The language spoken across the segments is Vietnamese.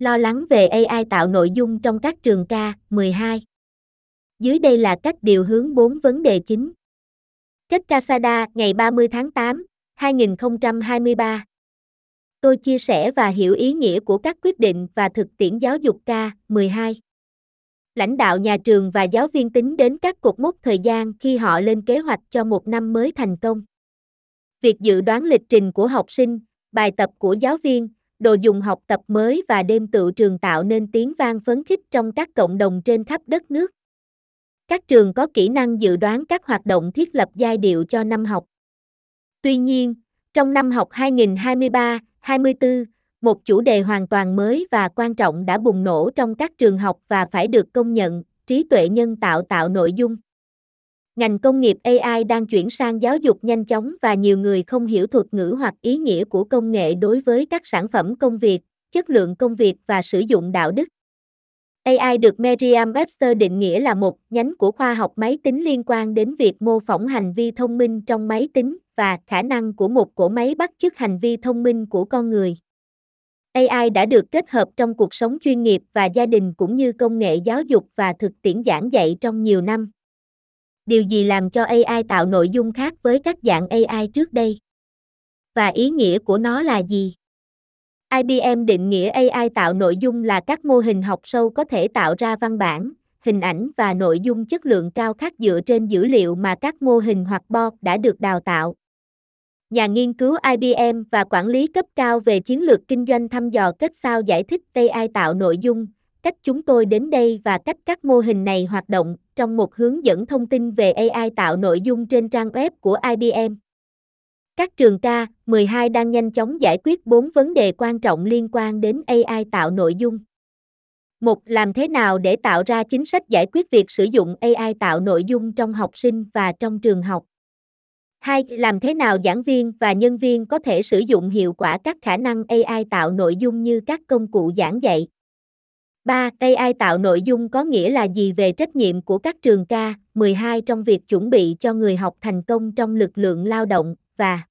Lo lắng về AI tạo nội dung trong các trường ca 12. Dưới đây là cách điều hướng 4 vấn đề chính. Kết Casada ngày 30 tháng 8, 2023. Tôi chia sẻ và hiểu ý nghĩa của các quyết định và thực tiễn giáo dục K12. Lãnh đạo nhà trường và giáo viên tính đến các cột mốc thời gian khi họ lên kế hoạch cho một năm mới thành công. Việc dự đoán lịch trình của học sinh, bài tập của giáo viên, đồ dùng học tập mới và đêm tự trường tạo nên tiếng vang phấn khích trong các cộng đồng trên khắp đất nước. Các trường có kỹ năng dự đoán các hoạt động thiết lập giai điệu cho năm học. Tuy nhiên, trong năm học 2023-24, một chủ đề hoàn toàn mới và quan trọng đã bùng nổ trong các trường học và phải được công nhận, trí tuệ nhân tạo tạo nội dung. Ngành công nghiệp AI đang chuyển sang giáo dục nhanh chóng và nhiều người không hiểu thuật ngữ hoặc ý nghĩa của công nghệ đối với các sản phẩm công việc, chất lượng công việc và sử dụng đạo đức. AI được Merriam-Webster định nghĩa là một nhánh của khoa học máy tính liên quan đến việc mô phỏng hành vi thông minh trong máy tính và khả năng của một cỗ máy bắt chước hành vi thông minh của con người. AI đã được kết hợp trong cuộc sống chuyên nghiệp và gia đình cũng như công nghệ giáo dục và thực tiễn giảng dạy trong nhiều năm. Điều gì làm cho AI tạo nội dung khác với các dạng AI trước đây? Và ý nghĩa của nó là gì? IBM định nghĩa AI tạo nội dung là các mô hình học sâu có thể tạo ra văn bản, hình ảnh và nội dung chất lượng cao khác dựa trên dữ liệu mà các mô hình hoặc bot đã được đào tạo. Nhà nghiên cứu IBM và quản lý cấp cao về chiến lược kinh doanh thăm dò kết sao giải thích AI tạo nội dung, cách chúng tôi đến đây và cách các mô hình này hoạt động trong một hướng dẫn thông tin về AI tạo nội dung trên trang web của IBM. Các trường K12 đang nhanh chóng giải quyết 4 vấn đề quan trọng liên quan đến AI tạo nội dung. Một, làm thế nào để tạo ra chính sách giải quyết việc sử dụng AI tạo nội dung trong học sinh và trong trường học? 2. Làm thế nào giảng viên và nhân viên có thể sử dụng hiệu quả các khả năng AI tạo nội dung như các công cụ giảng dạy? 3. AI tạo nội dung có nghĩa là gì về trách nhiệm của các trường ca? 12 trong việc chuẩn bị cho người học thành công trong lực lượng lao động và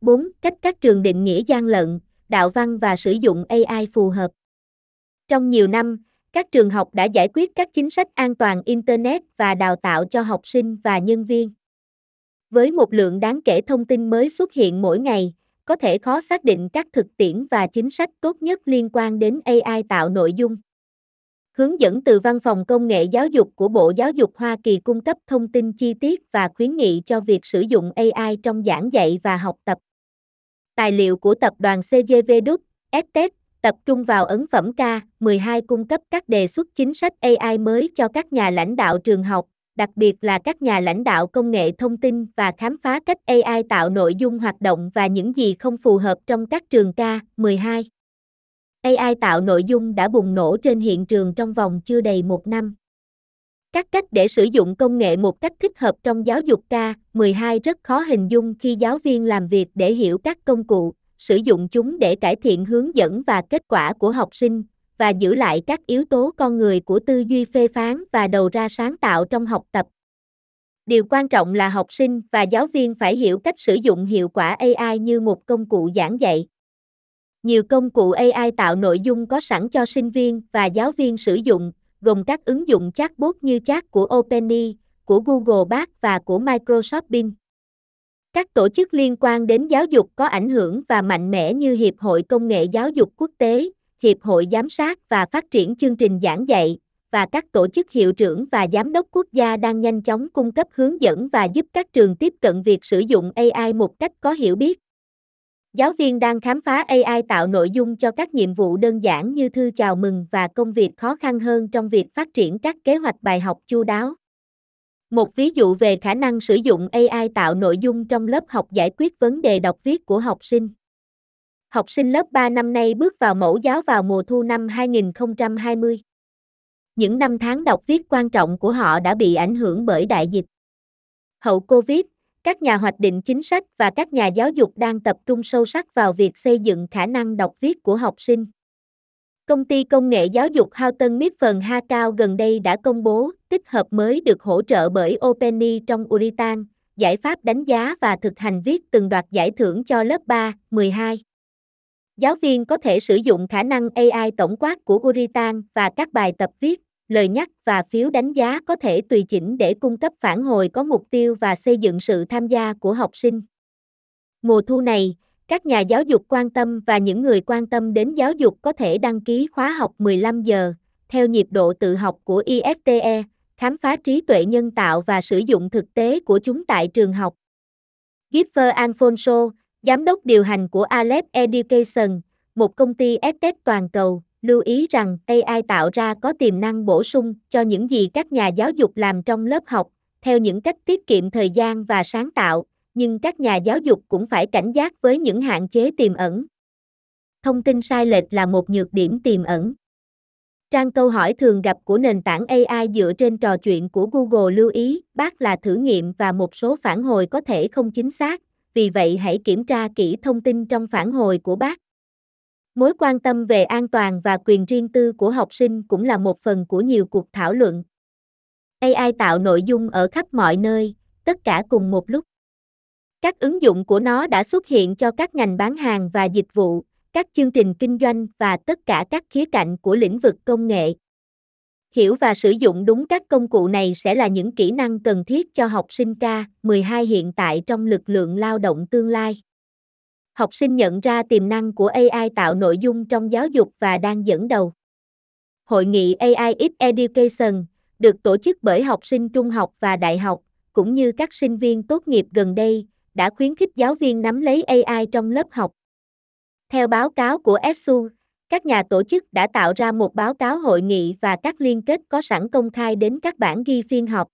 4. Cách các trường định nghĩa gian lận, đạo văn và sử dụng AI phù hợp. Trong nhiều năm, các trường học đã giải quyết các chính sách an toàn internet và đào tạo cho học sinh và nhân viên. Với một lượng đáng kể thông tin mới xuất hiện mỗi ngày, có thể khó xác định các thực tiễn và chính sách tốt nhất liên quan đến AI tạo nội dung. Hướng dẫn từ Văn phòng Công nghệ Giáo dục của Bộ Giáo dục Hoa Kỳ cung cấp thông tin chi tiết và khuyến nghị cho việc sử dụng AI trong giảng dạy và học tập. Tài liệu của tập đoàn CGV Đúc, EdTech, tập trung vào ấn phẩm K12 cung cấp các đề xuất chính sách AI mới cho các nhà lãnh đạo trường học, đặc biệt là các nhà lãnh đạo công nghệ thông tin và khám phá cách AI tạo nội dung hoạt động và những gì không phù hợp trong các trường K12. AI tạo nội dung đã bùng nổ trên hiện trường trong vòng chưa đầy một năm. Các cách để sử dụng công nghệ một cách thích hợp trong giáo dục K12 rất khó hình dung khi giáo viên làm việc để hiểu các công cụ, sử dụng chúng để cải thiện hướng dẫn và kết quả của học sinh, và giữ lại các yếu tố con người của tư duy phê phán và đầu ra sáng tạo trong học tập. Điều quan trọng là học sinh và giáo viên phải hiểu cách sử dụng hiệu quả AI như một công cụ giảng dạy. Nhiều công cụ AI tạo nội dung có sẵn cho sinh viên và giáo viên sử dụng, gồm các ứng dụng chatbot như chat của OpenAI, của Google Bard và của Microsoft Bing. Các tổ chức liên quan đến giáo dục có ảnh hưởng và mạnh mẽ như Hiệp hội Công nghệ Giáo dục Quốc tế, Hiệp hội Giám sát và Phát triển chương trình giảng dạy, và các tổ chức hiệu trưởng và giám đốc quốc gia đang nhanh chóng cung cấp hướng dẫn và giúp các trường tiếp cận việc sử dụng AI một cách có hiểu biết. Giáo viên đang khám phá AI tạo nội dung cho các nhiệm vụ đơn giản như thư chào mừng và công việc khó khăn hơn trong việc phát triển các kế hoạch bài học chu đáo. Một ví dụ về khả năng sử dụng AI tạo nội dung trong lớp học giải quyết vấn đề đọc viết của học sinh. Học sinh lớp 3 năm nay bước vào mẫu giáo vào mùa thu năm 2020. Những năm tháng đọc viết quan trọng của họ đã bị ảnh hưởng bởi đại dịch. Hậu Covid, các nhà hoạch định chính sách và các nhà giáo dục đang tập trung sâu sắc vào việc xây dựng khả năng đọc viết của học sinh. Công ty công nghệ giáo dục Houghton Mifflin Ha Cao gần đây đã công bố tích hợp mới được hỗ trợ bởi OpenAI trong Uritan, giải pháp đánh giá và thực hành viết từng đoạt giải thưởng cho lớp 3, 12. Giáo viên có thể sử dụng khả năng AI tổng quát của Uritan và các bài tập viết, lời nhắc và phiếu đánh giá có thể tùy chỉnh để cung cấp phản hồi có mục tiêu và xây dựng sự tham gia của học sinh. Mùa thu này, các nhà giáo dục quan tâm và những người quan tâm đến giáo dục có thể đăng ký khóa học 15 giờ, theo nhịp độ tự học của IFTE, khám phá trí tuệ nhân tạo và sử dụng thực tế của chúng tại trường học. Giffer Alfonso, giám đốc điều hành của Aleph Education, một công ty EdTech toàn cầu, lưu ý rằng AI tạo ra có tiềm năng bổ sung cho những gì các nhà giáo dục làm trong lớp học, theo những cách tiết kiệm thời gian và sáng tạo, nhưng các nhà giáo dục cũng phải cảnh giác với những hạn chế tiềm ẩn. Thông tin sai lệch là một nhược điểm tiềm ẩn. Trang câu hỏi thường gặp của nền tảng AI dựa trên trò chuyện của Google lưu ý, bác là thử nghiệm và một số phản hồi có thể không chính xác, vì vậy hãy kiểm tra kỹ thông tin trong phản hồi của bác. Mối quan tâm về an toàn và quyền riêng tư của học sinh cũng là một phần của nhiều cuộc thảo luận. AI tạo nội dung ở khắp mọi nơi, tất cả cùng một lúc. Các ứng dụng của nó đã xuất hiện cho các ngành bán hàng và dịch vụ, các chương trình kinh doanh và tất cả các khía cạnh của lĩnh vực công nghệ. Hiểu và sử dụng đúng các công cụ này sẽ là những kỹ năng cần thiết cho học sinh K12 hiện tại trong lực lượng lao động tương lai. Học sinh nhận ra tiềm năng của AI tạo nội dung trong giáo dục và đang dẫn đầu. Hội nghị AI X Education được tổ chức bởi học sinh trung học và đại học, cũng như các sinh viên tốt nghiệp gần đây, đã khuyến khích giáo viên nắm lấy AI trong lớp học. Theo báo cáo của ESU, các nhà tổ chức đã tạo ra một báo cáo hội nghị và các liên kết có sẵn công khai đến các bản ghi phiên họp.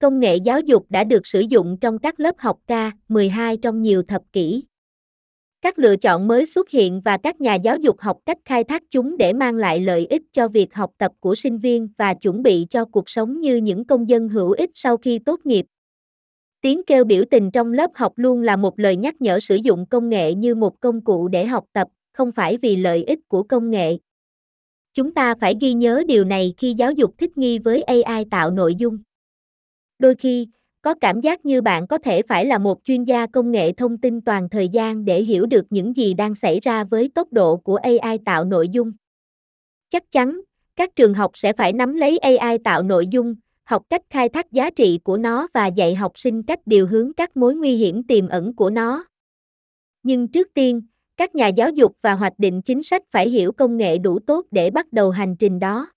Công nghệ giáo dục đã được sử dụng trong các lớp học K12 trong nhiều thập kỷ. Các lựa chọn mới xuất hiện và các nhà giáo dục học cách khai thác chúng để mang lại lợi ích cho việc học tập của sinh viên và chuẩn bị cho cuộc sống như những công dân hữu ích sau khi tốt nghiệp. Tiếng kêu biểu tình trong lớp học luôn là một lời nhắc nhở sử dụng công nghệ như một công cụ để học tập, không phải vì lợi ích của công nghệ. Chúng ta phải ghi nhớ điều này khi giáo dục thích nghi với AI tạo nội dung. Đôi khi, có cảm giác như bạn có thể phải là một chuyên gia công nghệ thông tin toàn thời gian để hiểu được những gì đang xảy ra với tốc độ của AI tạo nội dung. Chắc chắn, các trường học sẽ phải nắm lấy AI tạo nội dung, học cách khai thác giá trị của nó và dạy học sinh cách điều hướng các mối nguy hiểm tiềm ẩn của nó. Nhưng trước tiên, các nhà giáo dục và hoạch định chính sách phải hiểu công nghệ đủ tốt để bắt đầu hành trình đó.